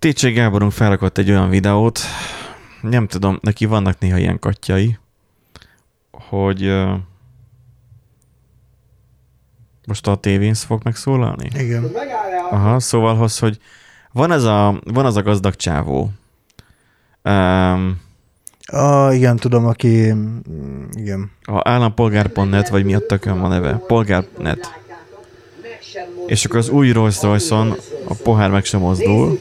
Tétség Gáborunk felrakott egy olyan videót, nem tudom, neki vannak néha ilyen katyai, hogy ö, most a tévén fog megszólalni? Igen. Aha, szóval hoz, hogy van, ez a, van az a gazdag csávó. Um, Ah, igen, tudom, aki... Igen. a állampolgár.net, vagy mi a tökön van neve? Polgár.net. És akkor az új Rolls royce a pohár meg sem mozdul.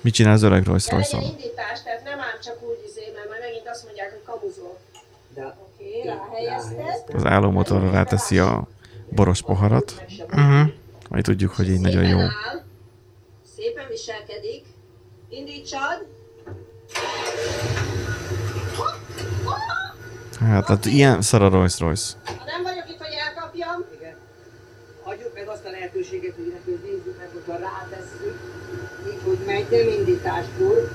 Mit csinál az öreg Rolls royce indítás, tehát nem ám csak úgy izé, mert majd megint azt mondják, hogy kamuzol. De Oké, ráhelyezted. Az állómotorra ráteszi a boros poharat, Uh-huh. majd tudjuk, hogy így nagyon jó. Szépen áll, szépen viselkedik. Indítsad. Hát, hát ilyen szar a Rolls Royce. Ha nem vagyok itt, hogy elkapjam, igen. Adjuk meg azt a lehetőséget, hogy neki hogy nézzük meg, hogyha rátesszük, megy, nem indításkor,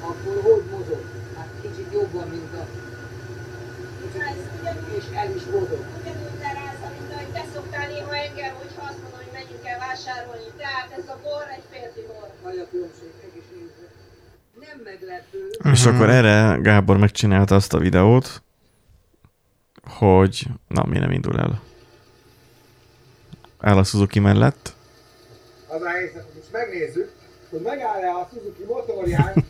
akkor hogy mozog? Hát kicsit jobban, mint a... És el is mozog. ugyanúgy lerázza, mint ahogy te szoktál néha engem, hogyha azt mondom, hogy menjünk el vásárolni. Tehát ez a bor egy férfi bor. Nagy a különbség, meg is nézve. Nem meglepő, És akkor erre Gábor megcsinálta azt a videót, hogy... Na, mi nem indul el? Áll a Suzuki mellett. Az a helyzet, hogy most megnézzük, hogy megáll-e a Suzuki motorján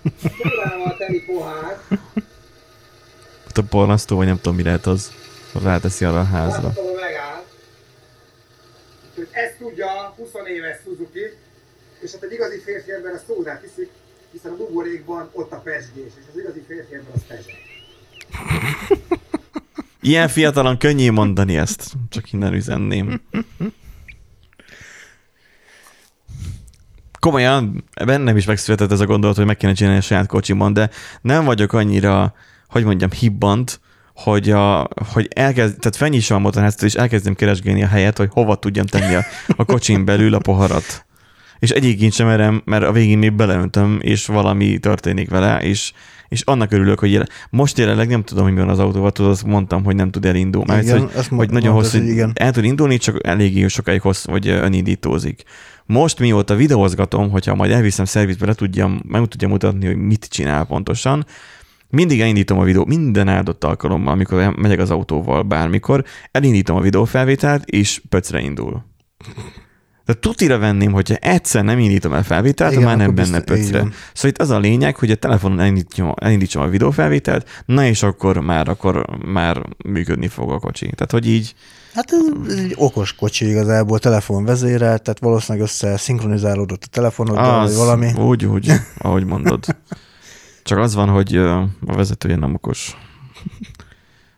a teli pohár, a pornasztó, vagy nem tudom, mi lehet az. Ráteszi arra a házra. láthatóan megáll. Úgyhogy ezt tudja a 20 éves Suzuki, és hát egy igazi férfi ember ezt hozzá hiszik, hiszen a buborékban ott a pesgés, és az igazi férfi ember az pesgés. Ilyen fiatalon könnyű mondani ezt. Csak innen üzenném. Komolyan, bennem is megszületett ez a gondolat, hogy meg kéne csinálni a saját kocsimon, de nem vagyok annyira, hogy mondjam, hibbant, hogy, a, hogy elkezd, tehát felnyissam a motorházat, és elkezdem keresgélni a helyet, hogy hova tudjam tenni a, a kocsin belül a poharat. És egyébként sem merem, mert a végén még beleöntöm, és valami történik vele, és, és annak örülök, hogy jelen, most jelenleg nem tudom, hogy mi van az autóval, tudod, azt mondtam, hogy nem tud elindulni. Mert Igen, hogy, hogy nagyon hosszú, hogy igen. el tud indulni, csak eléggé sokáig hossz, vagy ö, önindítózik. Most mióta videózgatom, hogyha majd elviszem szervizbe, le tudjam, meg tudjam mutatni, hogy mit csinál pontosan, mindig elindítom a videó, minden áldott alkalommal, amikor megyek az autóval bármikor, elindítom a videófelvételt, és pöcre indul. De tutira venném, hogyha egyszer nem indítom el felvételt, Igen, már nem benne pöcre. van. Szóval itt az a lényeg, hogy a telefonon elindítsam, elindítsam a videófelvételt, na és akkor már, akkor már működni fog a kocsi. Tehát, hogy így, Hát ez, egy okos kocsi igazából, telefonvezérel, tehát valószínűleg össze szinkronizálódott a telefonoddal, vagy valami. Úgy, úgy, ahogy mondod. Csak az van, hogy a vezetője nem okos.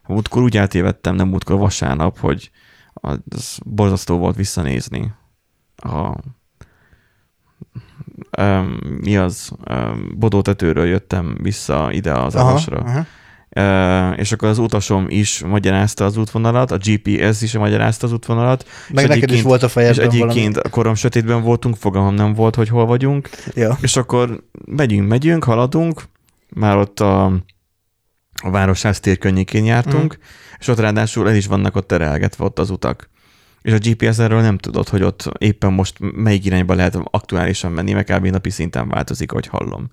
Múltkor úgy eltévedtem, nem múltkor vasárnap, hogy az borzasztó volt visszanézni. A, um, mi az? Um, Bodó tetőről jöttem vissza ide az Avasra. aha. És akkor az utasom is magyarázta az útvonalat, a GPS is magyarázta az útvonalat. Meg és neked is volt a És fejedben egyébként a korom sötétben voltunk, fogalmam nem volt, hogy hol vagyunk, Ja. és akkor megyünk, megyünk, haladunk, már ott a, a Városház tér környékén jártunk, mm. és ott ráadásul el is vannak ott terelgetve ott az utak. És a GPS erről nem tudod, hogy ott éppen most melyik irányba lehet aktuálisan menni, meg kb. napi szinten változik, ahogy hallom.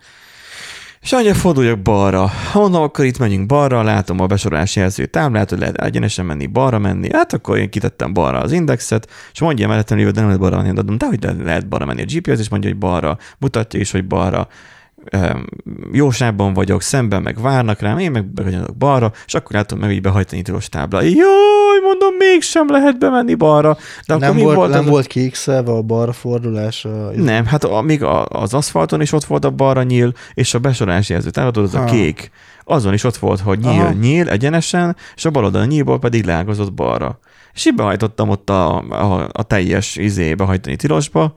És mondja, forduljak balra. Mondom, akkor itt menjünk balra, látom a besorolási jelző táblát, hogy lehet egyenesen menni, balra menni. Hát akkor én kitettem balra az indexet, és mondja mellettem lévő, de nem lehet balra menni, de, de hogy le- lehet balra menni a GPS, és mondja, hogy balra, mutatja is, hogy balra. Ehm, Jó sávban vagyok, szemben meg várnak rám, én meg behagyom balra, és akkor látom meg, hogy behajtani tilos tábla. Jaj, mondom, mégsem lehet bemenni balra. De akkor Nem mi volt, volt nem az- volt kiixelve a balra fordulás. A... nem, hát a, még a, az aszfalton is ott volt a balra nyíl, és a besorolási jelző támadó, az a Ha. kék. Azon is ott volt, hogy nyíl, Aha. nyíl egyenesen, és a bal oldal nyílból pedig leágazott balra. És így behajtottam ott a, a, a teljes izé behajtani tilosba,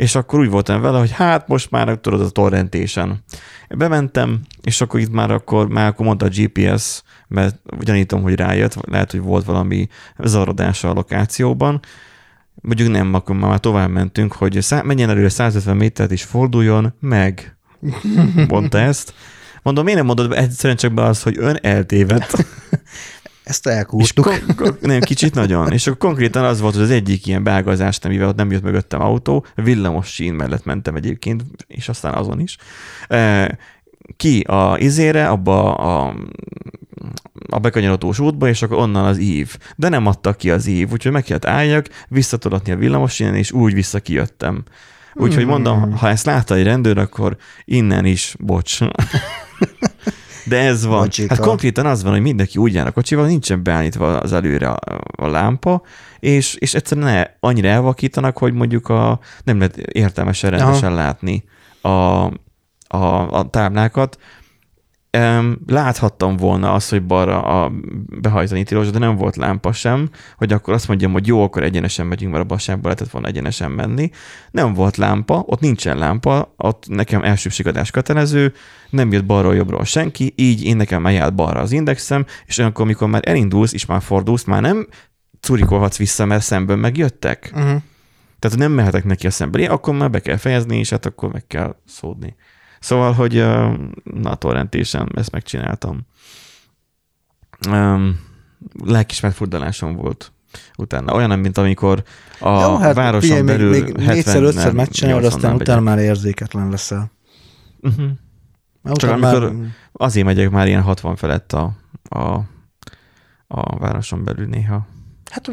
és akkor úgy voltam vele, hogy hát most már tudod a torrentésen. Bementem, és akkor itt már akkor, már akkor mondta a GPS, mert gyanítom, hogy rájött, lehet, hogy volt valami zavarodása a lokációban, mondjuk nem, akkor már tovább mentünk, hogy szá- menjen előre 150 métert és forduljon meg. Mondta ezt. Mondom, miért nem mondod egyszerűen csak be azt, hogy ön eltévedt? Ezt És elkúrtuk. kon- kon- nem, kicsit nagyon. És akkor konkrétan az volt, hogy az egyik ilyen beágazás, amivel ott nem jött mögöttem autó, villamos sín mellett mentem egyébként, és aztán azon is. Eh, Ki a izére, abba a, a bekanyarodós útba, és akkor onnan az ív. De nem adtak ki az ív, úgyhogy meg kellett álljak, visszatolatni a villamos sínen, és úgy vissza kijöttem. Úgyhogy mondom, ha ezt látta egy rendőr, akkor innen is, bocs. De ez van. Bocsika. Hát konkrétan az van, hogy mindenki úgy jár a kocsival, nincsen beállítva az előre a, a lámpa, és, és egyszerűen ne, annyira elvakítanak, hogy mondjuk a, nem lehet értelmesen rendesen látni a, a, a táblákat. Láthattam volna azt, hogy balra a behajtani tilos, de nem volt lámpa sem, hogy akkor azt mondjam, hogy jó, akkor egyenesen megyünk, mert a basságba lehetett volna egyenesen menni. Nem volt lámpa, ott nincsen lámpa, ott nekem elsőbségadás kötelező, nem jött balról jobbról senki, így én nekem eljárt balra az indexem, és olyankor, amikor már elindulsz, és már fordulsz, már nem curikolhatsz vissza, mert szemben megjöttek. Uh-huh. Tehát nem mehetek neki a szembe, akkor már be kell fejezni, és hát akkor meg kell szódni. Szóval, hogy na, torrentésen ezt megcsináltam. Um, lelkismert furdalásom volt utána. Olyan, mint amikor a Jó, hát városon figyelj, belül még, még négyszer, ötször megcsinálod, 80-nál aztán utána már érzéketlen leszel. Uh-huh. Csak amikor azért megyek már ilyen 60 felett a, a, a városon belül néha. Hát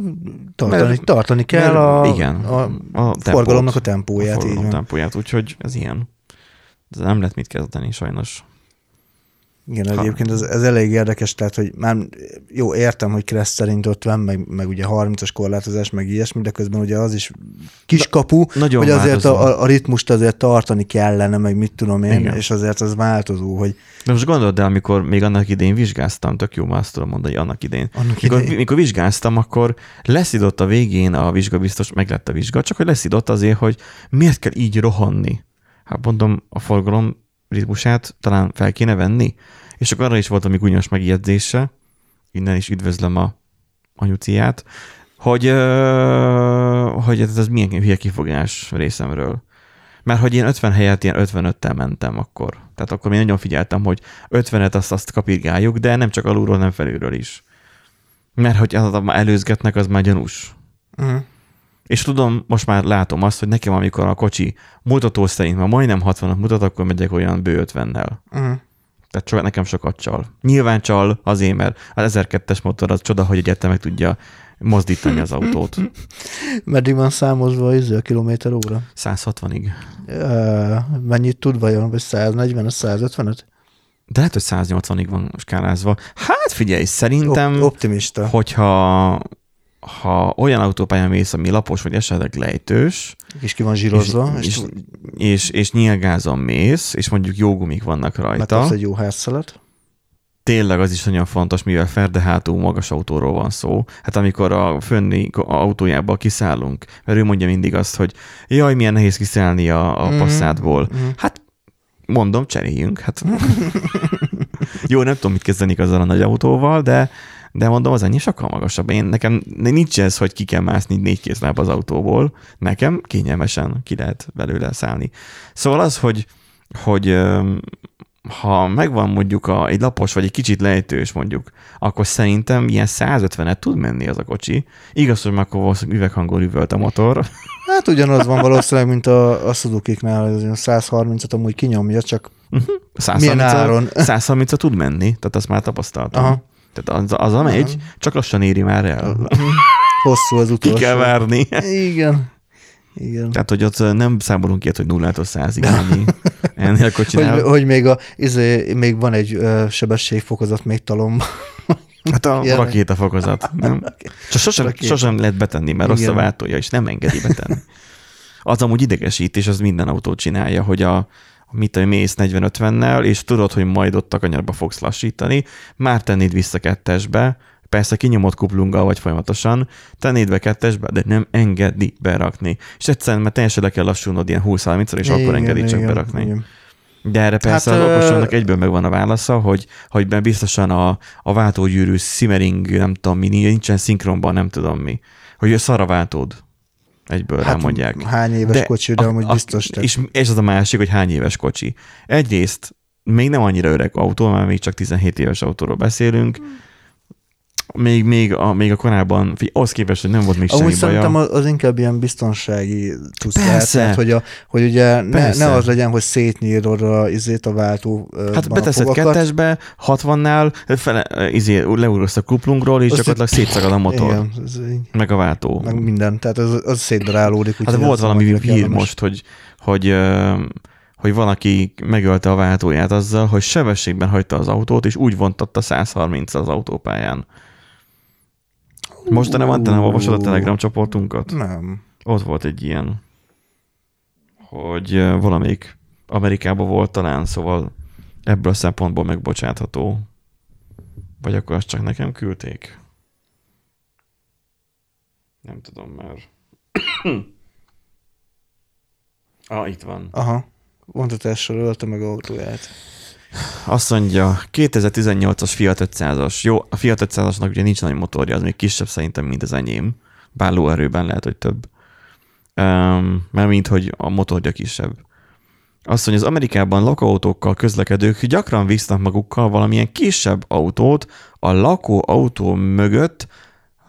tartani, Mert- tartani kell mert a, igen, a, a forgalomnak a tempót, tempóját. a így forgalom van. tempóját, úgyhogy ez ilyen. Ez nem lehet mit kezdeni, sajnos. Igen, Ha- egyébként ez, ez elég érdekes, tehát, hogy már jó, értem, hogy Kressz szerint 50, meg, meg ugye 30-as korlátozás, meg ilyesmi, de közben ugye az is kiskapu, nagyon hogy azért a, a, ritmust azért tartani kellene, meg mit tudom én, Igen. És azért az változó, hogy De most gondold el, amikor még annak idején vizsgáztam, tök jó, már azt tudom mondani, annak idején. Annak mikor, idején. mikor vizsgáztam, akkor leszidott a végén a vizsga, biztos meg lett a vizsga, csak hogy leszidott azért, hogy miért kell így rohanni. Hát mondom, a forgalom ritmusát talán fel kéne venni. És akkor arra is volt valami gúnyos megjegyzése, innen is üdvözlöm a anyuciát, hogy, hogy ez, ez milyen hülye kifogás részemről. Mert hogy én 50 helyett ilyen 55-tel mentem akkor. Tehát akkor én nagyon figyeltem, hogy 50-et azt, azt kapirgáljuk, de nem csak alulról, hanem felülről is. Mert hogy az, az előzgetnek, az már gyanús. uh-huh. És tudom, most már látom azt, hogy nekem, amikor a kocsi mutató szerint már majdnem 60-at mutat, akkor megyek olyan bő 50-nel. Uh-huh. Tehát so, nekem sokat csal. Nyilván csal azért, mert az 1002-es motor az csoda, hogy egyáltalán meg tudja mozdítani az autót. Meddig van számozva izé a kilométer óra? 160-ig. Uh, mennyit tud vajon? Vagy 140 155 De lehet, hogy 180-ig van skálázva. Hát figyelj, szerintem, Op- optimista. hogyha ha olyan autópályán mész, ami lapos, vagy esetleg lejtős, És ki van zsírozva, és, és, és, és, nyilgázon mész, és mondjuk jó gumik vannak rajta, megkapsz egy jó házszelet. tényleg az is nagyon fontos, mivel ferde hátú magas autóról van szó. Hát amikor a fönni autójából kiszállunk, mert ő mondja mindig azt, hogy jaj, milyen nehéz kiszállni a, a Mhm. passzátból. Mhm. Hát mondom, cseréljünk. Hát. Jó, nem tudom, mit kezdeni azzal a nagy autóval, de, de mondom, az ennyi sokkal magasabb. Én nekem nincs ez, hogy ki kell mászni négy kézláb az autóból. Nekem kényelmesen ki lehet belőle szállni. Szóval az, hogy, hogy ha megvan mondjuk a, egy lapos, vagy egy kicsit lejtős mondjuk, akkor szerintem ilyen 150-et tud menni az a kocsi. Igaz, hogy már akkor valószínűleg üveghangol üvölt a motor. Hát ugyanaz van valószínűleg, mint a, a Suzuki-knál, az olyan 130-at amúgy kinyomja, csak 130 áron? 130 tud menni, tehát azt már tapasztaltam. Aha. Tehát az, az a megy, csak lassan éri már el. hosszú az Ki utolsó. kell várni. Igen. Igen. Tehát, hogy ott nem számolunk ilyet, hogy nullától százig ennyi. Ennél a Hogy, hogy még, a, izé, még van egy ö, sebességfokozat még talomban. Hát a Ilyen. rakétafokozat. Nem? Csak sosem, Rakéta. sosem lehet betenni, mert rossz a Igen. váltója, és nem engedi betenni. Az amúgy idegesít, és az minden autó csinálja, hogy a, mit tudom, mész 40-50-nel, és tudod, hogy majd ott a kanyarba fogsz lassítani, már tennéd vissza kettesbe, persze kinyomott kuplunggal vagy folyamatosan, tennéd be kettesbe, de nem engedi berakni. És egyszerűen, mert teljesen le kell lassulnod ilyen 20-30-ra, és akkor engedi csak berakni. Igen. De erre persze Hát, hát, az ö- okosomnak egyből megvan a válasza, hogy, hogy biztosan a, a váltógyűrű simmering, nem tudom mi, nincsen szinkronban, nem tudom mi. Hogy szar a váltód. Egyből hát, mondják. hány éves de kocsi, de amúgy biztos. A, és, és az a másik, hogy hány éves kocsi. Egyrészt még nem annyira öreg autó, mert még csak 17 éves autóról beszélünk. Még, még, a, még a korábban, fi- ahhoz képest, hogy nem volt még Amúgy semmi szerintem baja. az, inkább ilyen biztonsági tusz Persze. lehet, tehát, hogy, a, hogy ugye ne, Persze. ne, az legyen, hogy szétnyírod a, izét a váltó Hát beteszed kettesbe, 60-nál, fele, izé, leugrasz a kuplungról, és Azt gyakorlatilag szétszakad a motor, Igen, ez meg a váltó. meg minden, tehát az, az szétdarálódik. Hát volt valami hír most, hogy, hogy, hogy valaki megölte a váltóját azzal, hogy sebességben hagyta az autót, és úgy vontatta 130 az autópályán. Most te nem olvasod a Telegram csoportunkat? Nem. Ott volt egy ilyen, hogy valamelyik Amerikában volt talán, szóval ebből a szempontból megbocsátható. Vagy akkor azt csak nekem küldték? Nem tudom már. ah, itt van. Aha. Vontatásról ölte meg autóját. Azt mondja, 2018-as Fiat 500-as. Jó, a Fiat 500-asnak ugye nincs nagy motorja, az még kisebb szerintem, mint az enyém. Bár lóerőben lehet, hogy több. Um, mert mint, hogy a motorja kisebb. Azt mondja, az Amerikában lakóautókkal közlekedők gyakran visznek magukkal valamilyen kisebb autót a lakóautó mögött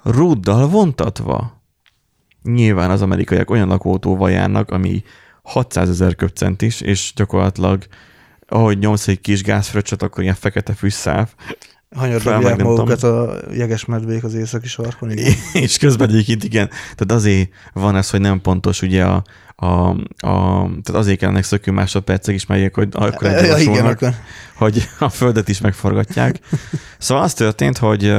rúddal vontatva. Nyilván az amerikaiak olyan lakóautóval járnak, ami 600 ezer köpcentis, és gyakorlatilag ahogy nyomsz egy kis gázfröccsöt, akkor ilyen fekete fűszáv, Hanyar Fel meg dobják nem magukat a jeges medvék az északi sarkon. Igen. és közben egyébként igen. Tehát azért van ez, hogy nem pontos ugye a, a, a tehát azért kellene szökő másodpercek is megyek, hogy akkor Ja, igen, akkor hogy a földet is megforgatják. Szóval az történt, hogy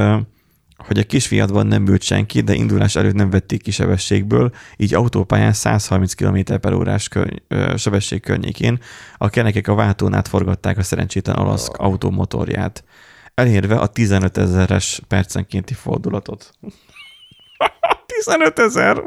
hogy a kis fiatban nem ült senki, de indulás előtt nem vették ki sebességből, így autópályán 130 km per órás kö- ö, sebesség környékén a kenekek a váltónát forgatták a szerencsétlen olasz automotorját, elérve a 15 ezeres percenkénti fordulatot. 15 ezer!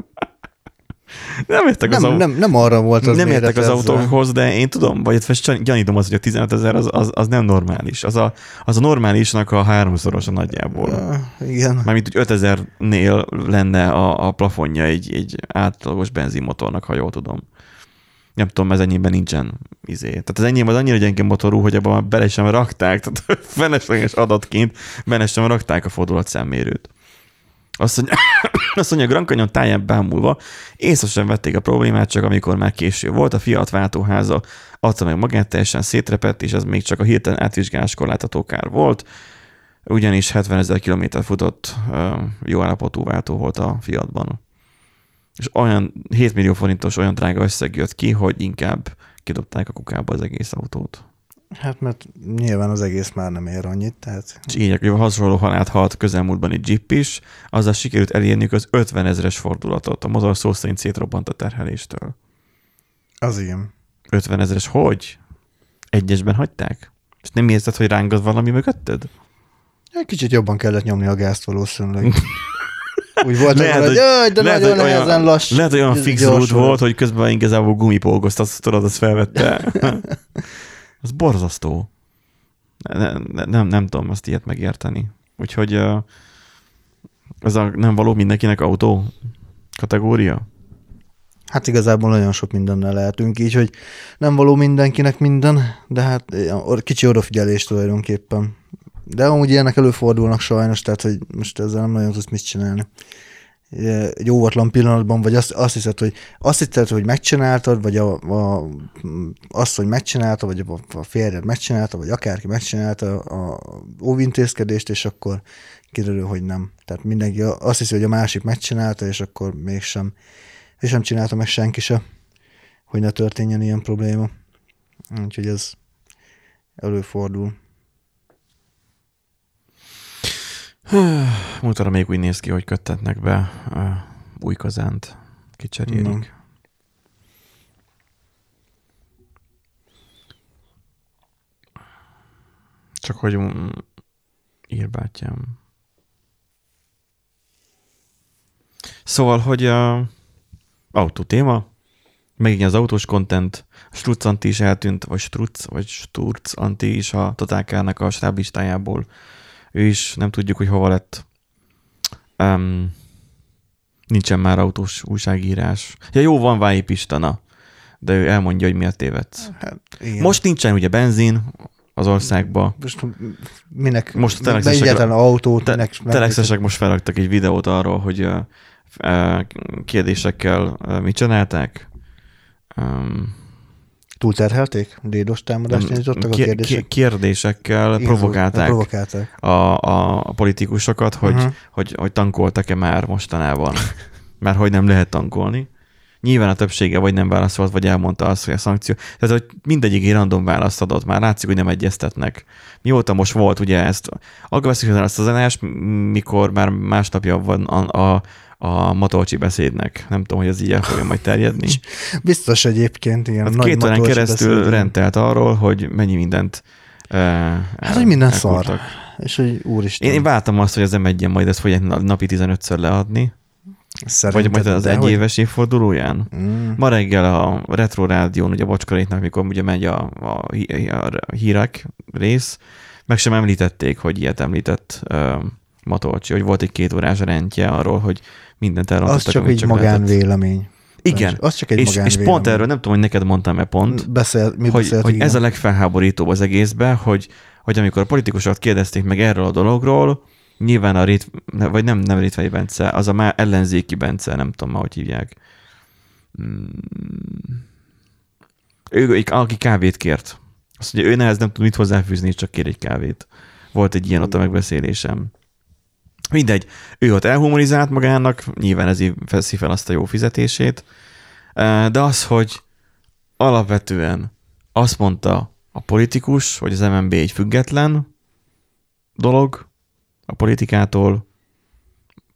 Nem értek az nem, nem, nem arra volt az nem értek az autókhoz, de én tudom, vagy fest gyanítom az, hogy a 15 ezer az, az, az, nem normális. Az a, az a normálisnak a háromszorosa nagyjából. Ja, igen. Mármint úgy 5000-nél lenne a, a plafonja egy, egy átlagos benzinmotornak, ha jól tudom. Nem tudom, ez ennyiben nincsen izé. Tehát az enyém az annyira gyenge motorú, hogy abban bele sem rakták, tehát felesleges adatként bele sem rakták a fordulatszámmérőt. Azt mondja, azt mondja, Grand Canyon táján bámulva észre sem vették a problémát, csak amikor már késő volt, a Fiat váltóháza adta meg magát, teljesen szétrepett, és ez még csak a hirtelen átvizsgáláskor látható kár volt, ugyanis 70 ezer kilométer futott jó állapotú váltó volt a Fiatban. És olyan 7 millió forintos olyan drága összeg jött ki, hogy inkább kidobták a kukába az egész autót. Hát mert nyilván az egész már nem ér annyit, tehát És így a hasonló halált halt közelmúltban egy Jeep is, azzal sikerült elérniük az 50 ezeres fordulatot. A motor szó szerint szétrobbant a terheléstől. az igen. 50 ezeres hogy? Egyesben hagyták? És nem érzed, hogy rángad valami mögötted? Egy kicsit jobban kellett nyomni a gázt valószínűleg. Úgy volt, Lehet, hogy, hogy- jaj, de lehet, nagyon hogy olyan- nehezen lass. Lehet, hogy olyan fix volt. hogy közben igazából gumipolgozt, azt tudod, azt felvette. Az borzasztó. Ne, ne, nem, nem tudom azt ilyet megérteni. Úgyhogy ez a nem való mindenkinek autó kategória? Hát igazából nagyon sok mindennel lehetünk így, hogy nem való mindenkinek minden, de hát kicsi odafigyelés tulajdonképpen. De amúgy ilyenek előfordulnak sajnos, tehát hogy most ezzel nem nagyon tudsz mit csinálni. Egy óvatlan pillanatban, vagy azt, azt hiszed, hogy azt hiszed, hogy megcsináltad, vagy a, a, azt, hogy megcsinálta, vagy a, a férjed megcsinálta, vagy akárki megcsinálta a óvintézkedést, és akkor kiderül, hogy nem. Tehát mindenki azt hiszi, hogy a másik megcsinálta, és akkor mégsem és nem csinálta meg senki se, hogy ne történjen ilyen probléma. Úgyhogy ez előfordul. Motorra még úgy néz ki, hogy köttetnek be új kazánt, kicserélik. Na. Csak hogy mm, ír bátyám. Szóval, hogy a autó téma, megint az autós content, Strutz Anti is eltűnt, vagy Strutz, vagy Sturz Anti is a Totálkának a stáblistájából. Ő is nem tudjuk, hogy hova lett. Um, nincsen már autós újságírás. Ja jó, van Vályi Pistana, de ő elmondja, hogy miért tévedsz. Hát, igen. Most nincsen ugye benzin, az országba. Most minek? Most a telexesek- autót, Te, minek? telexesek most felraktak egy videót arról, hogy ö, kérdésekkel ö, mit csinálták. Um, Túlterhelték? Dédos támadást indítottak a Ké- kérdések? ké- kérdésekkel Igen, provokálták Provokálták. a, a, politikusokat, hogy, Mhm. hogy, hogy tankoltak-e már mostanában. Mert hogy nem lehet tankolni. Nyilván a többsége vagy nem válaszolt, vagy elmondta azt, hogy a szankció. Tehát, hogy mindegyik egy random választ adott, már látszik, hogy nem egyeztetnek. Mióta most volt ugye ezt, el azt az zenást, mikor már másnapja van a, a, a Matolcsi beszédnek. Nem tudom, hogy ez így el fogja majd terjedni. Biztos egyébként, igen. Hát nagy két órán keresztül beszéd. rendelt arról, hogy mennyi mindent uh, Hát, hogy minden szar. És hogy úristen. Én, én vártam azt, hogy az m 1 majd ezt fogják napi 15-ször leadni, Szerinted, vagy majd az egy hogy- éves évfordulóján. Mm. Ma reggel a Retro Rádión, ugye a Bocskaréknak, mikor ugye megy a, a, hí- a hírek rész, meg sem említették, hogy ilyet említett uh, Matolcsi, hogy volt egy két órás rendje arról, hogy mindent Az elrontottak, csak amit egy magánvélemény. Igen, Az csak egy és, és pont erről nem tudom, hogy neked mondtam-e pont, Beszél, mi hogy, hogy igen. ez a legfelháborítóbb az egészben, hogy, hogy amikor a politikusokat kérdezték meg erről a dologról, nyilván a Rit, vagy nem, nem Ritvei Bence, az a már ellenzéki Bence, nem tudom, hogy hívják. Mm. Ő, aki kávét kért. Azt mondja, ő nehez nem tud mit hozzáfűzni, csak kér egy kávét. Volt egy ilyen ott a megbeszélésem. Mindegy, ő ott elhumorizált magának, nyilván ez így veszi fel azt a jó fizetését, de az, hogy alapvetően azt mondta a politikus, hogy az MNB egy független dolog a politikától,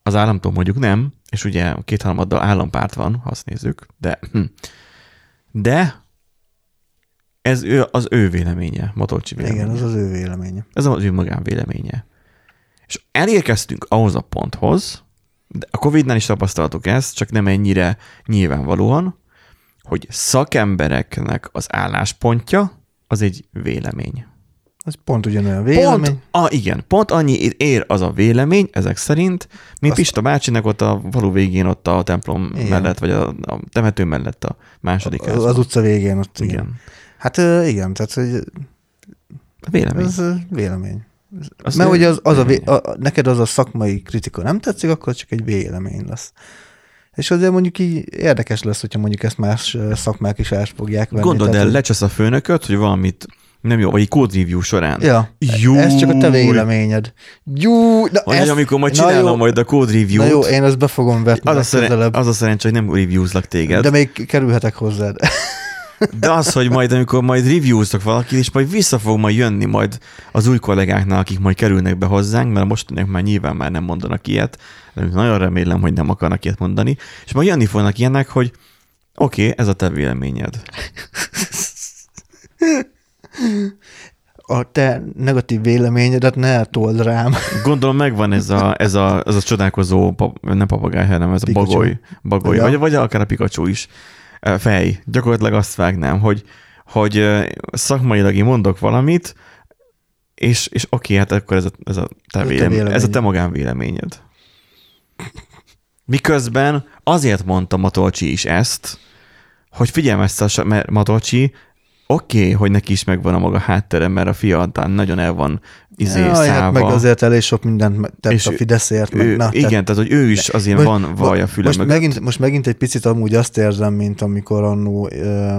az államtól mondjuk nem, és ugye kétharmaddal állampárt van, ha azt nézzük, de, hm. de ez ő, az ő véleménye, Matolcsi véleménye. Igen, az az ő véleménye. Ez az ő magánvéleménye. És elérkeztünk ahhoz a ponthoz, de a Covid-nál is tapasztaltuk ezt, csak nem ennyire nyilvánvalóan, hogy szakembereknek az álláspontja az egy vélemény. Ez pont ugyanolyan vélemény. Pont, a, igen, pont annyi ér az a vélemény, ezek szerint, mint Azt- Pista bácsinak ott a való végén, ott a templom Igen. mellett, vagy a, a temető mellett a második az, házban. az utca végén ott. Igen. igen. Hát igen, tehát hogy A vélemény. ez vélemény. Azt Mert hogy az, az a, a, neked az a szakmai kritika nem tetszik, akkor csak egy vélemény lesz. És azért mondjuk így érdekes lesz, hogyha mondjuk ezt más szakmák is át fogják venni. Gondold el, hogy- lecsesz a főnököt, hogy valamit nem jó, vagy egy code review során. Ja, Júj! ez csak a te véleményed. Jú, na Vagy ez, amikor majd na csinálom jó, majd a code Na review-t, jó, én ezt be fogom vetni az, a szeren, az a szerencsé, hogy nem reviewzlak téged. De, még kerülhetek hozzád. de az, hogy majd amikor majd reviewztok valakit, és majd vissza fog majd jönni majd az új kollégáknál, akik majd kerülnek be hozzánk, mert a mostaniak már nyilván már nem mondanak ilyet, nagyon remélem, hogy nem akarnak ilyet mondani, és majd jönni fognak ilyenek, hogy oké, okay, ez a te véleményed. A te negatív véleményedet ne told rám. Gondolom megvan ez a, ez a, ez a csodálkozó, pap, nem papagáj, hanem ez a Pikachu. bagoly, bagoly Ja. vagy, vagy akár a Pikachu is. Fej. Gyakorlatilag azt vágnám, hogy, hogy szakmailag én mondok valamit, és, és oké, hát akkor ez a, ez a te, vélem, ez a te magánvéleményed. Miközben azért mondta Matolcsi is ezt, hogy figyelmeztesse, mert Matolcsi oké, okay, hogy neki is megvan a maga háttere, mert a fia nagyon el van izé, Jaj, szállva. hát meg azért elég sok mindent tett És a Fideszért. Meg, ő, na, igen, tehát, tehát, hogy ő is azért Most- van vaj a füle most mögött. megint, most megint egy picit amúgy azt érzem, mint amikor annó, ö,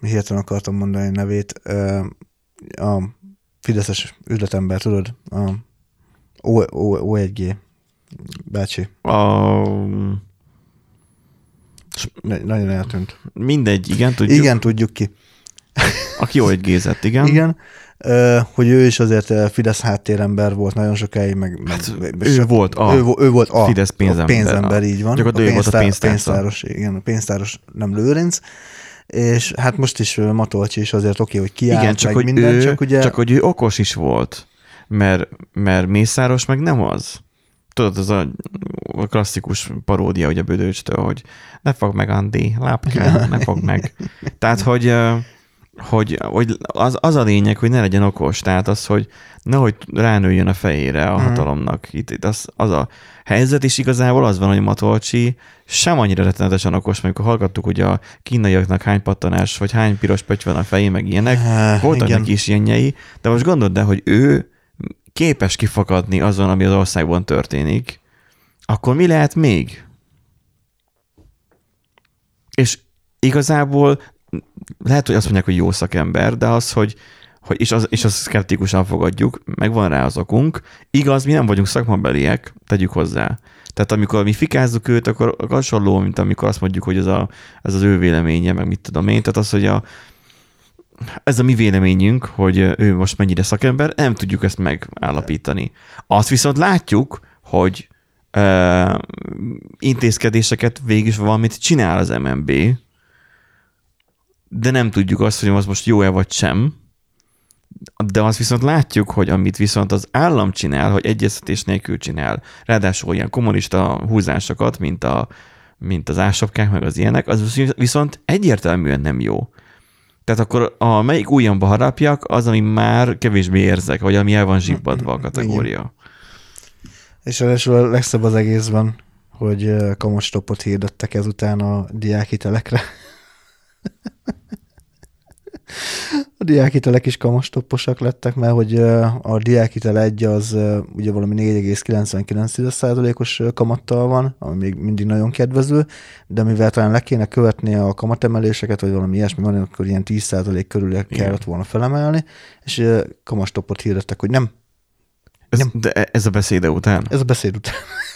hirtelen akartam mondani a nevét, ö, a Fideszes üzletember, tudod? A O, O, O1G bácsi. A, Ne, nagyon eltűnt. mindegy, igen, tudjuk. Igen, tudjuk ki. Aki jó egy gézett, igen. Igen. Hogy ő is azért Fidesz háttérember volt nagyon sokáig, meg, Hát, meg ő volt a ő, ő volt a Fidesz pénzember. a pénzember, így van. Gyakorlatilag ő volt a pénztáros, igen, a pénztáros nem Lőrinc, és hát most is Matolcsi is azért oké, hogy kiállt, igen, csak hogy, minden, ő, csak ugye... csak hogy ő okos is volt, mert, mert Mészáros meg nem az. Tudod, az a, a klasszikus paródia ugye Bödőcstől, hogy ne fog meg, Andi, lápkán, ne fog meg. Tehát, hogy hogy, hogy az, az a lényeg, hogy ne legyen okos, tehát az, hogy nehogy ránőjön a fejére a Mhm. hatalomnak. Itt, itt az, az a helyzet, és igazából az van, hogy Matolcsi sem annyira rettenetesen okos, amikor hallgattuk, hogy a kínaiaknak hány pattanás, vagy hány piros pöty van a fején, meg ilyenek, Eh, voltak igen. neki is ilyenjei, de most gondold el, hogy ő képes kifakadni azon, ami az országban történik, akkor mi lehet még? És igazából lehet, hogy azt mondják, hogy jó szakember, de az, hogy, hogy és, az, és azt szkeptikusan fogadjuk, megvan rá az okunk. Igaz, mi nem vagyunk szakmabeliek, tegyük hozzá. Tehát amikor mi fikázzuk őt, akkor hasonló, mint amikor azt mondjuk, hogy ez, a, ez az ő véleménye, meg mit tudom én. Tehát az, hogy a, ez a mi véleményünk, hogy ő most mennyire szakember, nem tudjuk ezt megállapítani. Azt viszont látjuk, hogy ö, intézkedéseket végig valamit csinál az MNB, de nem tudjuk azt, hogy az most jó-e vagy sem. De azt viszont látjuk, hogy amit viszont az állam csinál, hogy egyeztetés nélkül csinál, ráadásul ilyen kommunista húzásokat, mint, a, mint az ásapkák, meg az ilyenek, az viszont egyértelműen nem jó. Tehát akkor a melyik ujjamba harapjak, az, ami már kevésbé érzek, vagy ami el van zsibbadva a kategória. És ráadásul a legszebb az egészben, hogy ö, kamatstoppot hirdettek ezután a diákhitelekre. A diákhitelek is kamastopposak lettek, mert hogy a diákhitel egy az ugye valami 4,99%-os kamattal van, ami még mindig nagyon kedvező, de mivel talán le kéne követni a kamatemeléseket, vagy valami ilyesmi van, akkor ilyen 10% körül kellett volna felemelni, és ö, kamastoppot hirdettek, hogy nem, Ez, Nem. de ez a beszéde után? ez a beszéd után.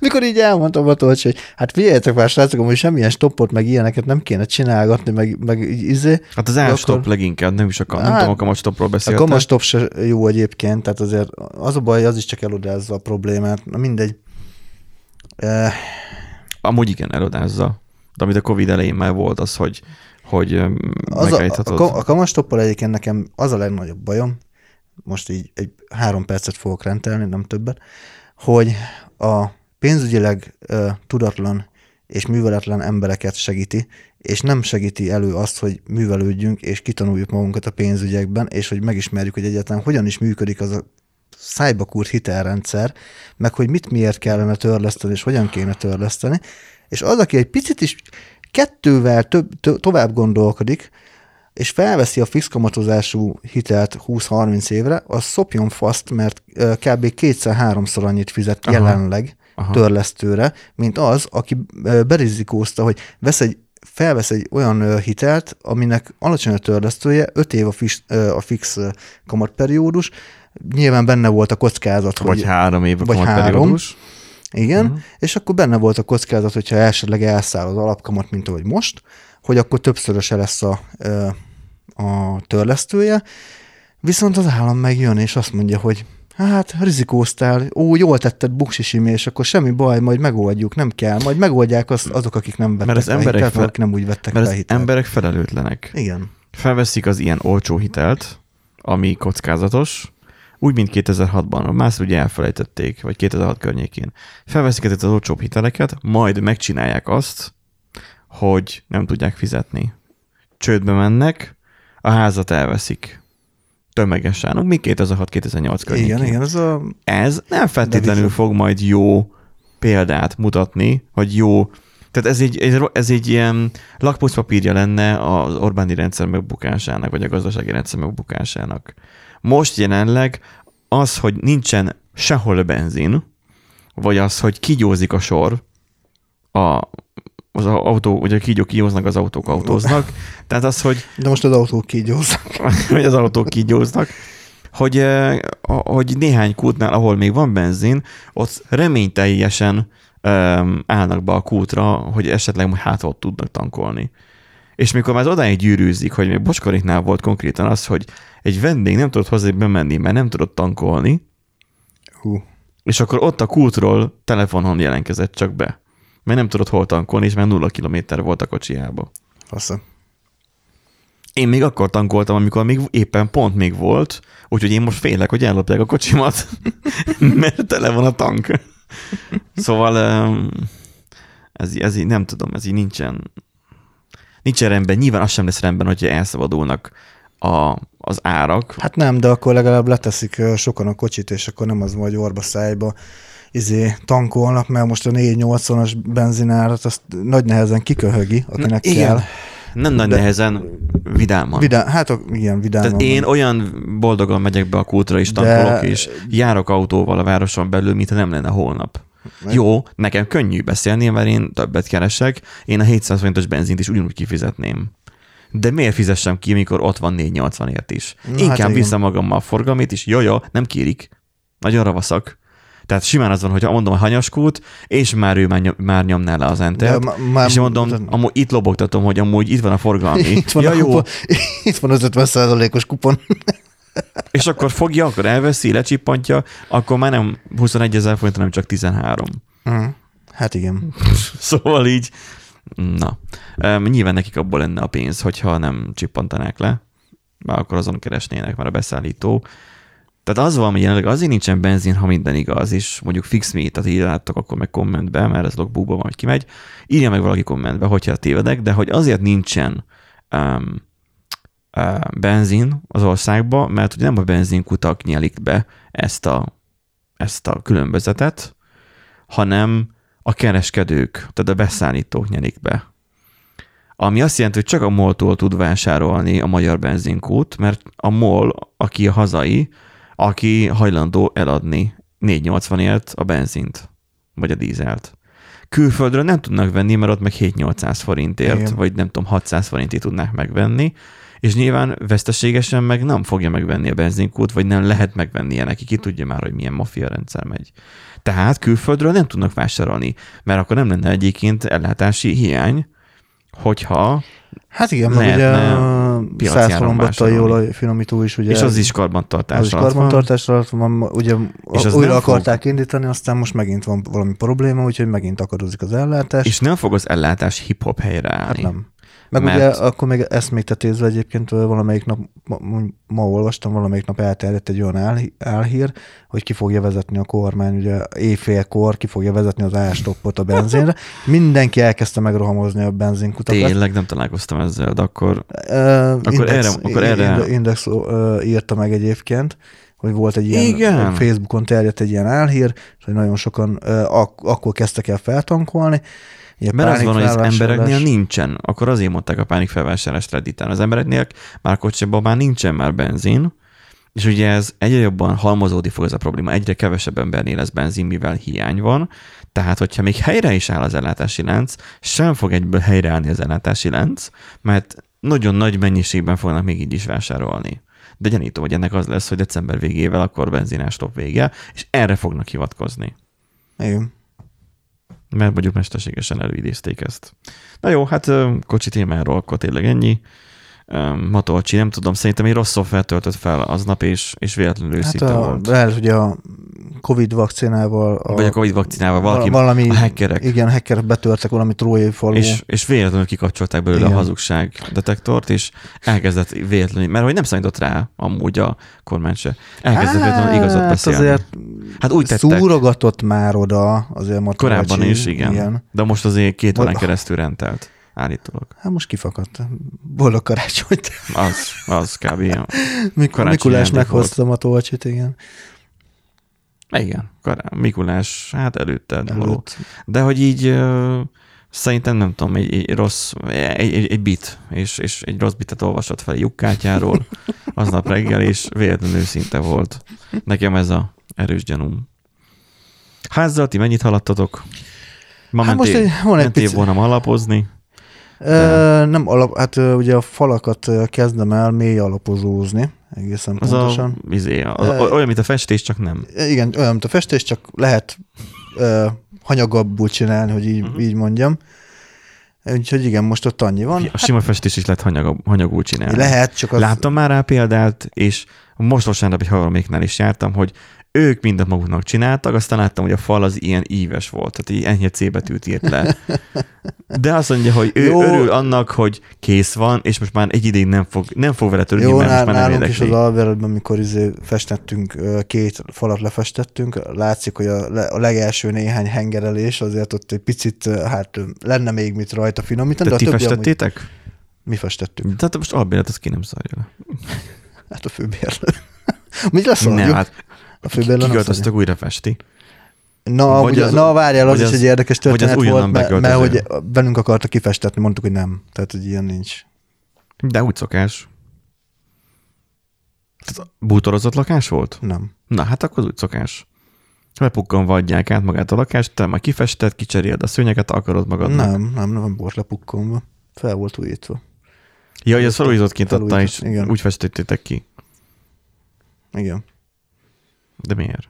Mikor így elmondtam a tolcs, hogy hát figyeljetek már, srácok, hogy semmilyen stoppot, meg ilyeneket nem kéne csinálgatni, meg, meg így izé. Hát az elstop akkor- leginkább, nem is akar, nem Hát, tudom, a kamatstopról A beszéltem. kamastop se jó egyébként, tehát azért az a baj, az is csak elodázza a problémát. Na mindegy. Eh, Amúgy igen, elodázza. De amit a Covid elején már volt, az, hogy, hogy az a, a, a kamastoppal egyébként nekem az a legnagyobb bajom, most így egy három percet fogok rendelni, nem többet, hogy a pénzügyileg uh, tudatlan és műveletlen embereket segíti, és nem segíti elő azt, hogy művelődjünk, és kitanuljuk magunkat a pénzügyekben, és hogy megismerjük, hogy egyáltalán hogyan is működik az a szájbakúrt hitelrendszer, meg hogy mit miért kellene törleszteni, és hogyan kéne törleszteni, és az, aki egy picit is kettővel több, to- tovább gondolkodik, és felveszi a fix kamatozású hitelt 20-30 évre, az szopjon faszt, mert ö, kb. kétszer-háromszor annyit fizet. Aha. jelenleg Aha. Törlesztőre, mint az, aki berizikózta, hogy vesz egy, felvesz egy olyan hitelt, aminek alacsony a törlesztője, 5 év a fix, a fix kamatperiódus, nyilván benne volt a kockázat, Vagy hogy három év a vagy kamatperiódus. igen, Mhm. uh-huh. és akkor benne volt a kockázat, hogyha esetleg elszáll az alapkamat, mint ahogy most, hogy akkor többszöröse lesz a, a törlesztője, viszont az állam megjön, és azt mondja, hogy hát rizikóztál, ó, jól tetted buksisimi, és akkor semmi baj, majd megoldjuk, nem kell, majd megoldják azt, azok, akik nem vettek Mert az emberek hitelt, fel- akik nem úgy vettek Mert az hitelt. emberek felelőtlenek. Igen. Felveszik az ilyen olcsó hitelt, ami kockázatos, úgy, mint 2006-ban, már ugye elfelejtették, vagy 2006 környékén. Felveszik ezeket az olcsóbb hiteleket, majd megcsinálják azt, hogy nem tudják fizetni. Csődbe mennek, a házat elveszik. Tömegesen, még 2006-2008 környékén. Igen, igen, ez a... Ez nem feltétlenül fog majd jó példát mutatni, hogy jó, tehát ez egy, ez, egy ilyen lakmuszpapírja lenne az Orbáni rendszer megbukásának, vagy a gazdasági rendszer megbukásának. Most jelenleg az, hogy nincsen sehol benzin, vagy az, hogy kigyózik a sor, a, az autó, ugye a kígyók kigyóznak, az autók autóznak, tehát az, hogy De most az autók kígyóznak. hogy az autók kígyóznak, hogy, eh, hogy néhány kútnál, ahol még van benzin, ott reményteljesen állnak be a kútra, hogy esetleg hát ott tudnak tankolni. És mikor már odáig gyűrűzik, hogy még Bocskoriknál volt konkrétan az, hogy egy vendég nem tudott hozzá bemenni, mert nem tudott tankolni, Hú. és akkor ott a kútról telefonon jelentkezett csak be. Mert nem tudott hol tankolni, és már nulla kilométer volt a kocsiába. Fasza. Én még akkor tankoltam, amikor még éppen pont még volt, úgyhogy én most félek, hogy ellopják a kocsimat, mert tele van a tank. Szóval ez, ez így nem tudom, ez így nincsen, nincs rendben. Nyilván az sem lesz rendben, hogyha elszabadulnak a, az árak. Hát nem, de akkor legalább leteszik sokan a kocsit, és akkor nem az vagy orba szájba izé, tankolnak, mert most a 480-as benzinárat azt nagy nehezen kiköhögi, akinek igen. kell. Nem nagy De- nehezen, vidáman. Vidám, hát igen, vidáman. Tehát én olyan boldogan megyek be a kútra De- tankolok, és járok autóval a városon belül, mintha nem lenne holnap. Jó, nekem könnyű beszélni, mert én többet keresek, én a 700 forintos benzint is ugyanúgy kifizetném. De miért fizessem ki, mikor ott van 480 ért is? Na, Inkább hát igen. vissza magammal a forgalmit, és jó, nem kérik. Nagyon ravaszak. Tehát simán az van, hogy mondom a hanyaskút, és már ő már, nyom, már nyomná le az entert, ma- már- és mondom, amúgy itt lobogtatom, hogy amúgy itt van a forgalmi. itt van, ja, a jó, kupon, itt van az 50 os kupon. és akkor fogja, akkor elveszi, lecsippantja, akkor már nem 21 ezer forint, hanem csak 13. Mhm. Hát igen. Szóval így, na. Um, nyilván nekik abból lenne a pénz, hogyha nem csippantanák le, már akkor azon keresnének, mert a beszállító. Tehát az van, hogy jelenleg azért nincsen benzin, ha minden igaz, és mondjuk fix me, tehát írjátok akkor meg kommentbe, mert ez logbookban van, hogy kimegy, írja meg valaki kommentbe, hogyha tévedek, de hogy azért nincsen um, uh, benzin az országban, mert ugye nem a benzinkutak nyelik be ezt a, ezt a különbözetet, hanem a kereskedők, tehát a beszállítók nyelik be. Ami azt jelenti, hogy csak a MOL-tól tud vásárolni a magyar benzinkút, mert a MOL, aki a hazai, aki hajlandó eladni 480-ért a benzint, vagy a dízelt. Külföldről nem tudnak venni, mert ott meg 7-800 forintért, Igen. vagy nem tudom, 600 forintért tudnák megvenni, és nyilván veszteségesen meg nem fogja megvenni a benzinkút, vagy nem lehet megvennie neki, ki tudja már, hogy milyen mafia rendszer megy. Tehát külföldről nem tudnak vásárolni, mert akkor nem lenne egyébként ellátási hiány, hogyha, Hát igen, meg ugye Lehetne a piaci áron 100 forintba vásárolni. olaj finomító is ugye. és az is karbantartás az is karbantartás alatt van, ugye És az újra nem fog- akarták indítani, aztán most megint van valami probléma, úgyhogy megint akadozik az ellátás. És nem fog az ellátás hip-hop helyreállni. hát nem. Meg Mert- ugye akkor még ezt még tetézve egyébként valamelyik nap, ma, ma olvastam, valamelyik nap elterjedt egy olyan álhí- álhír, hogy ki fogja vezetni a kormány, ugye éjfélkor ki fogja vezetni az ástoppot a benzinre. Mindenki elkezdte megrohamozni a benzinkutakat. Tényleg nem találkoztam ezzel, de akkor Uh, Akkor Index, erre- akkor erre- Inde- Index uh, írta meg egyébként, hogy volt egy ilyen, Igen. Facebookon terjedt egy ilyen álhír, hogy nagyon sokan uh, ak- akkor kezdtek el feltankolni. Ilyen Mert az van, hogy az embereknél nincsen. Akkor azért mondták a pánikfelvásárlást Redditen. Az embereknél már kocsiban már nincsen már benzin, és ugye ez egyre jobban halmozódik fog ez a probléma. Egyre kevesebb embernél lesz benzin, mivel hiány van. Tehát, hogyha még helyre is áll az ellátási lánc, sem fog egyből helyreállni az ellátási lánc, mert nagyon nagy mennyiségben fognak még így is vásárolni. De gyanítom, hogy ennek az lesz, hogy december végével akkor benzinás vége, és erre fognak hivatkozni. Igen. Mert mondjuk mesterségesen előidézték ezt. Na jó, hát kocsi témáról akkor tényleg ennyi. Matolcsi, nem tudom, szerintem egy rossz szoftver töltött fel aznap, és, és véletlenül Hát őszinte a, volt. lehet, hogy a Covid vakcinával a, Vagy a Covid vakcinával valaki, valami, a hackerek, Igen, hackerek betörtek valami trójai falu. és, és véletlenül kikapcsolták belőle Igen. a hazugság detektort, és elkezdett véletlenül, mert hogy nem számított rá amúgy a kormány se, elkezdett véletlenül igazat beszélni. Hát Azért Hát úgy tettek. Szúrogatott már oda azért Matolcsi. Korábban is, igen. igen. De most azért két órán keresztül rendelt, állítólag. Hát most kifakadt. Boldog karácsonyt. Az, az kb. Mik- Karácsonyi Mikulás ajándék meghozta Matolcsit, igen. Igen, Kará- Mikulás, hát előtte. Előtt. De hogy így ö, szerintem nem tudom, egy, egy rossz, egy, egy, egy bit, és, és egy rossz bitet olvasott fel Jukkátyáról aznap reggel, és véletlenül őszinte volt. Nekem ez a erős gyanúm. Házzal ti mennyit haladtatok? Ma Hát mentél, most egy- van egy mentél pici- volna alapozni? Nem alap, hát ugye a falakat kezdem el mély alapozózni, egészen Az pontosan. a, izé, az, Ö, olyan, mint a festés, csak nem. Igen, olyan, mint a festés, csak lehet ö, hanyagabbul csinálni, hogy így, uh-huh. így mondjam. Úgyhogy igen, most ott annyi van. A sima festés is lehet hanyag, hanyagul csinálni. Lehet, csak az... Láttam már rá példát, és most vasárnap egy havaroméknál is jártam, hogy ők mindent maguknak csináltak, aztán láttam, hogy a fal az ilyen íves volt, tehát így enyhe C betűt írt le. De azt mondja, hogy ő Jó. örül annak, hogy kész van, és most már egy ideig nem fog, nem fog vele törődni, Jó, mert most nál, már nem nálunk is érdekli. az alveredben, amikor izé festettünk, két falat lefestettünk, látszik, hogy a, a legelső néhány hengerelés azért ott egy picit, hát lenne még mit rajta finomítani. Te de ti a többi amúgy- festettétek? Mi festettük. Tehát most albélet, az ki nem szarja le. Hát a főbérlő. Mi lesz Nem, hát A kiköltöztek, szarja. újra festi. Na, Vagy ugye, az- na várjál, az vagy is az- egy érdekes az történet volt, mert, mert hogy velünk akarta kifestetni, mondtuk, hogy nem. Tehát, hogy ilyen nincs. De úgy szokás. Tehát bútorozott lakás volt? Nem. Na, hát akkor az úgy szokás. Lepukkanva adják át magát a lakást, te már kifested, kicseréled a szőnyeget, akarod magadnak. Nem, nem, nem volt lepukkolva. Fel volt újítva. Ja, hogy ez felújított kint adta, és igen. úgy festettétek ki. Igen. De miért?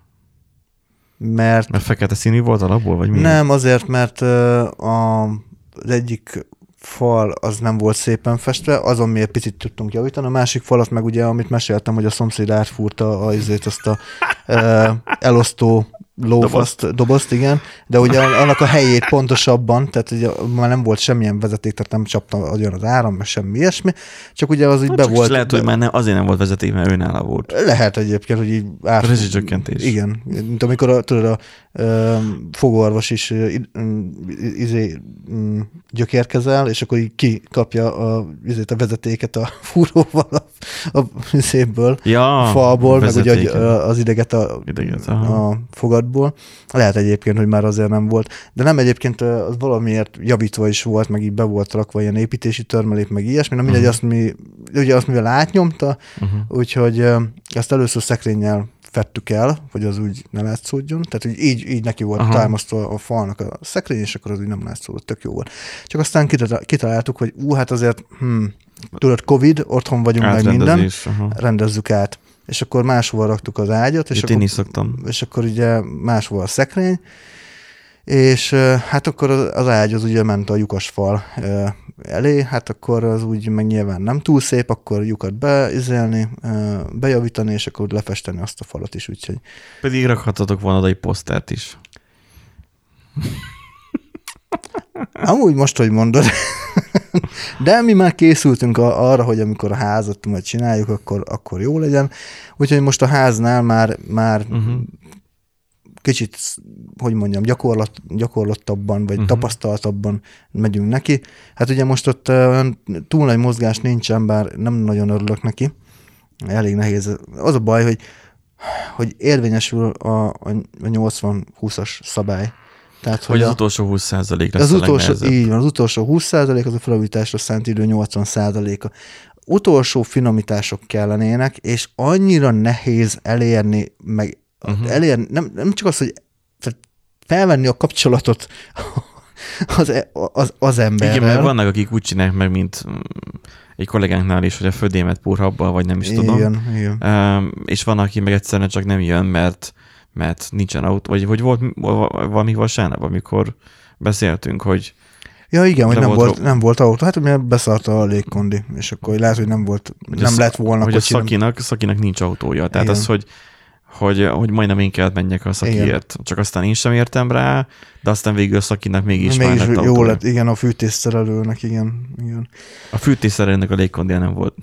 Mert Mert fekete színű volt alapból, vagy miért? nem, azért, mert a, az egyik fal az nem volt szépen festve, azon mi egy picit tudtunk javítani, a másik falat meg ugye, amit meséltem, hogy a szomszéd átfúrta a, azért azt a ö, elosztó lófaszt, dobozt, igen, de ugye annak a helyét pontosabban, tehát ugye már nem volt semmilyen vezeték, tehát nem csapta agyon az áram, meg semmi ilyesmi, csak ugye az így Hát be volt. Lehet, hogy már nem, azért nem volt vezeték, mert őnála volt. Lehet egyébként, hogy így át... Rezsicsökkentés. Igen, mint amikor a, tudod, a fogorvos is izé, gyökérkezel, és akkor így kikapja a, izét, a vezetéket a fúróval a, a izéből, Ja, a falból, meg ugye az ideget a, Ideget, aha. a fogadból. Lehet egyébként, hogy már azért nem volt. De nem egyébként az valamiért javítva is volt, meg így be volt rakva ilyen építési törmelék, meg ilyesmi. Na mindegy, Mhm. azt mi, ugye azt mivel átnyomta, Uh-huh. Úgyhogy ezt először szekrényel fettük el, hogy az úgy ne látszódjon. Tehát hogy így, így neki volt Aha. támasztva a falnak a szekrény, és akkor az úgy nem látszódott, tök jó volt. Csak aztán kitalál- kitaláltuk, hogy ú, hát azért, hm, tudod, Covid, otthon vagyunk meg minden, aha. rendezzük át. És akkor máshova raktuk az ágyat, és Itt akkor, én is szoktam. és akkor ugye máshova a szekrény, és hát akkor az ágy az ugye ment a lyukas fal elé, hát akkor az úgy meg nyilván nem túl szép, akkor lyukat beizelni, bejavítani, és akkor lefesteni azt a falat is, úgyhogy Pedig rakhatatok volna egy posztert is. amúgy most, hogy mondod, de mi már készültünk arra, hogy amikor a házat majd csináljuk, akkor, akkor jó legyen, úgyhogy most a háznál már, már Uh-huh. Kicsit, hogy mondjam, gyakorlat, gyakorlattabban, vagy uh-huh. tapasztaltabban megyünk neki. Hát ugye most ott olyan túl nagy mozgás nincsen, bár nem nagyon örülök neki. Elég nehéz. Az a baj, hogy, hogy érvényesül a, a 80-20-as szabály. Tehát, Hogy hogy az a, utolsó 20 lesz az a utolsó, így van, az utolsó 20% az a felújításra szánt idő 80%-a. Utolsó finomítások kellenének, és annyira nehéz elérni, meg. Uh-huh. elérni, nem, nem csak az, hogy tehát felvenni a kapcsolatot az, e- az, az emberrel. Igen, mert vannak, akik úgy csinálják meg, mint mm, egy kollégánknál is, hogy a födémet purhabbal, vagy nem is tudom. Igen, igen. Um, és van, aki meg egyszerűen csak nem jön, mert, mert nincsen autó, vagy hogy volt valami vasárnap, amikor beszéltünk, hogy Ja, igen, hogy nem volt volt, nem volt autó. Hát mert beszarta a légkondi, és akkor lehet, hogy nem volt, hogy nem a, lett volna hogy a kocsi. nem- szakinak, szakinak nincs autója. Tehát Igen. az, hogy, hogy, hogy majdnem én kellett menjek a szakiért. Csak aztán én sem értem rá, de aztán végül a szakinak mégis, már Mégis lett jó lett, igen, a fűtésszerelőnek, igen, igen. A fűtésszerelőnek a légkondia nem volt.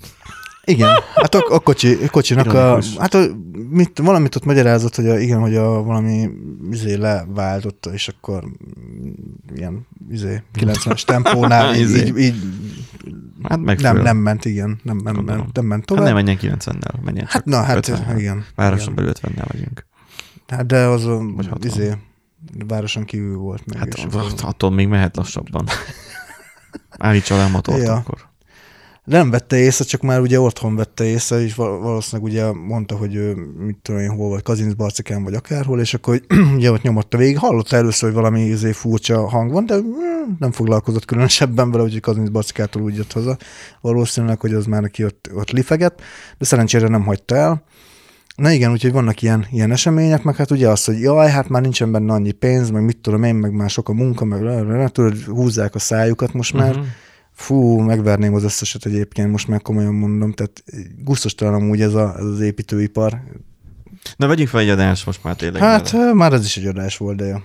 Igen, hát a, a kocsi, kocsinak a, Ironikus. hát a, mit, valamit ott magyarázott, hogy a, igen, hogy a valami izé leváltotta, és akkor ilyen izé 90-es tempónál így, Izé. így, így Hát nem, nem ment, igen, nem, nem, Gondolom. nem, nem ment Hát tovább. nem menjen 90-nel, menjen Hát na, hát 50-nel. igen. Városon belül 50-nel megyünk. Hát de az a, Vagy 60. izé, városon kívül volt meg. Hát attól még mehet lassabban. Állítsa le a motort Ja. akkor. Nem vette észre, csak már ugye otthon vette észre, és val- valószínűleg ugye mondta, hogy ő, mit tudom én, hol vagy, Kazincbarcikán vagy akárhol, és akkor ugye ott nyomotta végig. Hallotta először, hogy valami izé furcsa hang van, de mm, nem foglalkozott különösebben vele, úgyhogy Kazincbarcikától úgy jött haza. Valószínűleg, hogy az már neki ott, ott lifeget, de szerencsére nem hagyta el. Na igen, úgyhogy vannak ilyen, ilyen események, meg hát ugye az, hogy jaj, hát már nincsen benne annyi pénz, meg mit tudom én, meg már sok a munka, meg tudod, húzzák a szájukat most már. Mhm. Fú, megverném az összeset egyébként, most már komolyan mondom, tehát gusztustalan amúgy ez, a, ez az építőipar. Na vegyünk fel egy adást most már tényleg. Hát mert már ez is egy adás volt, de jó.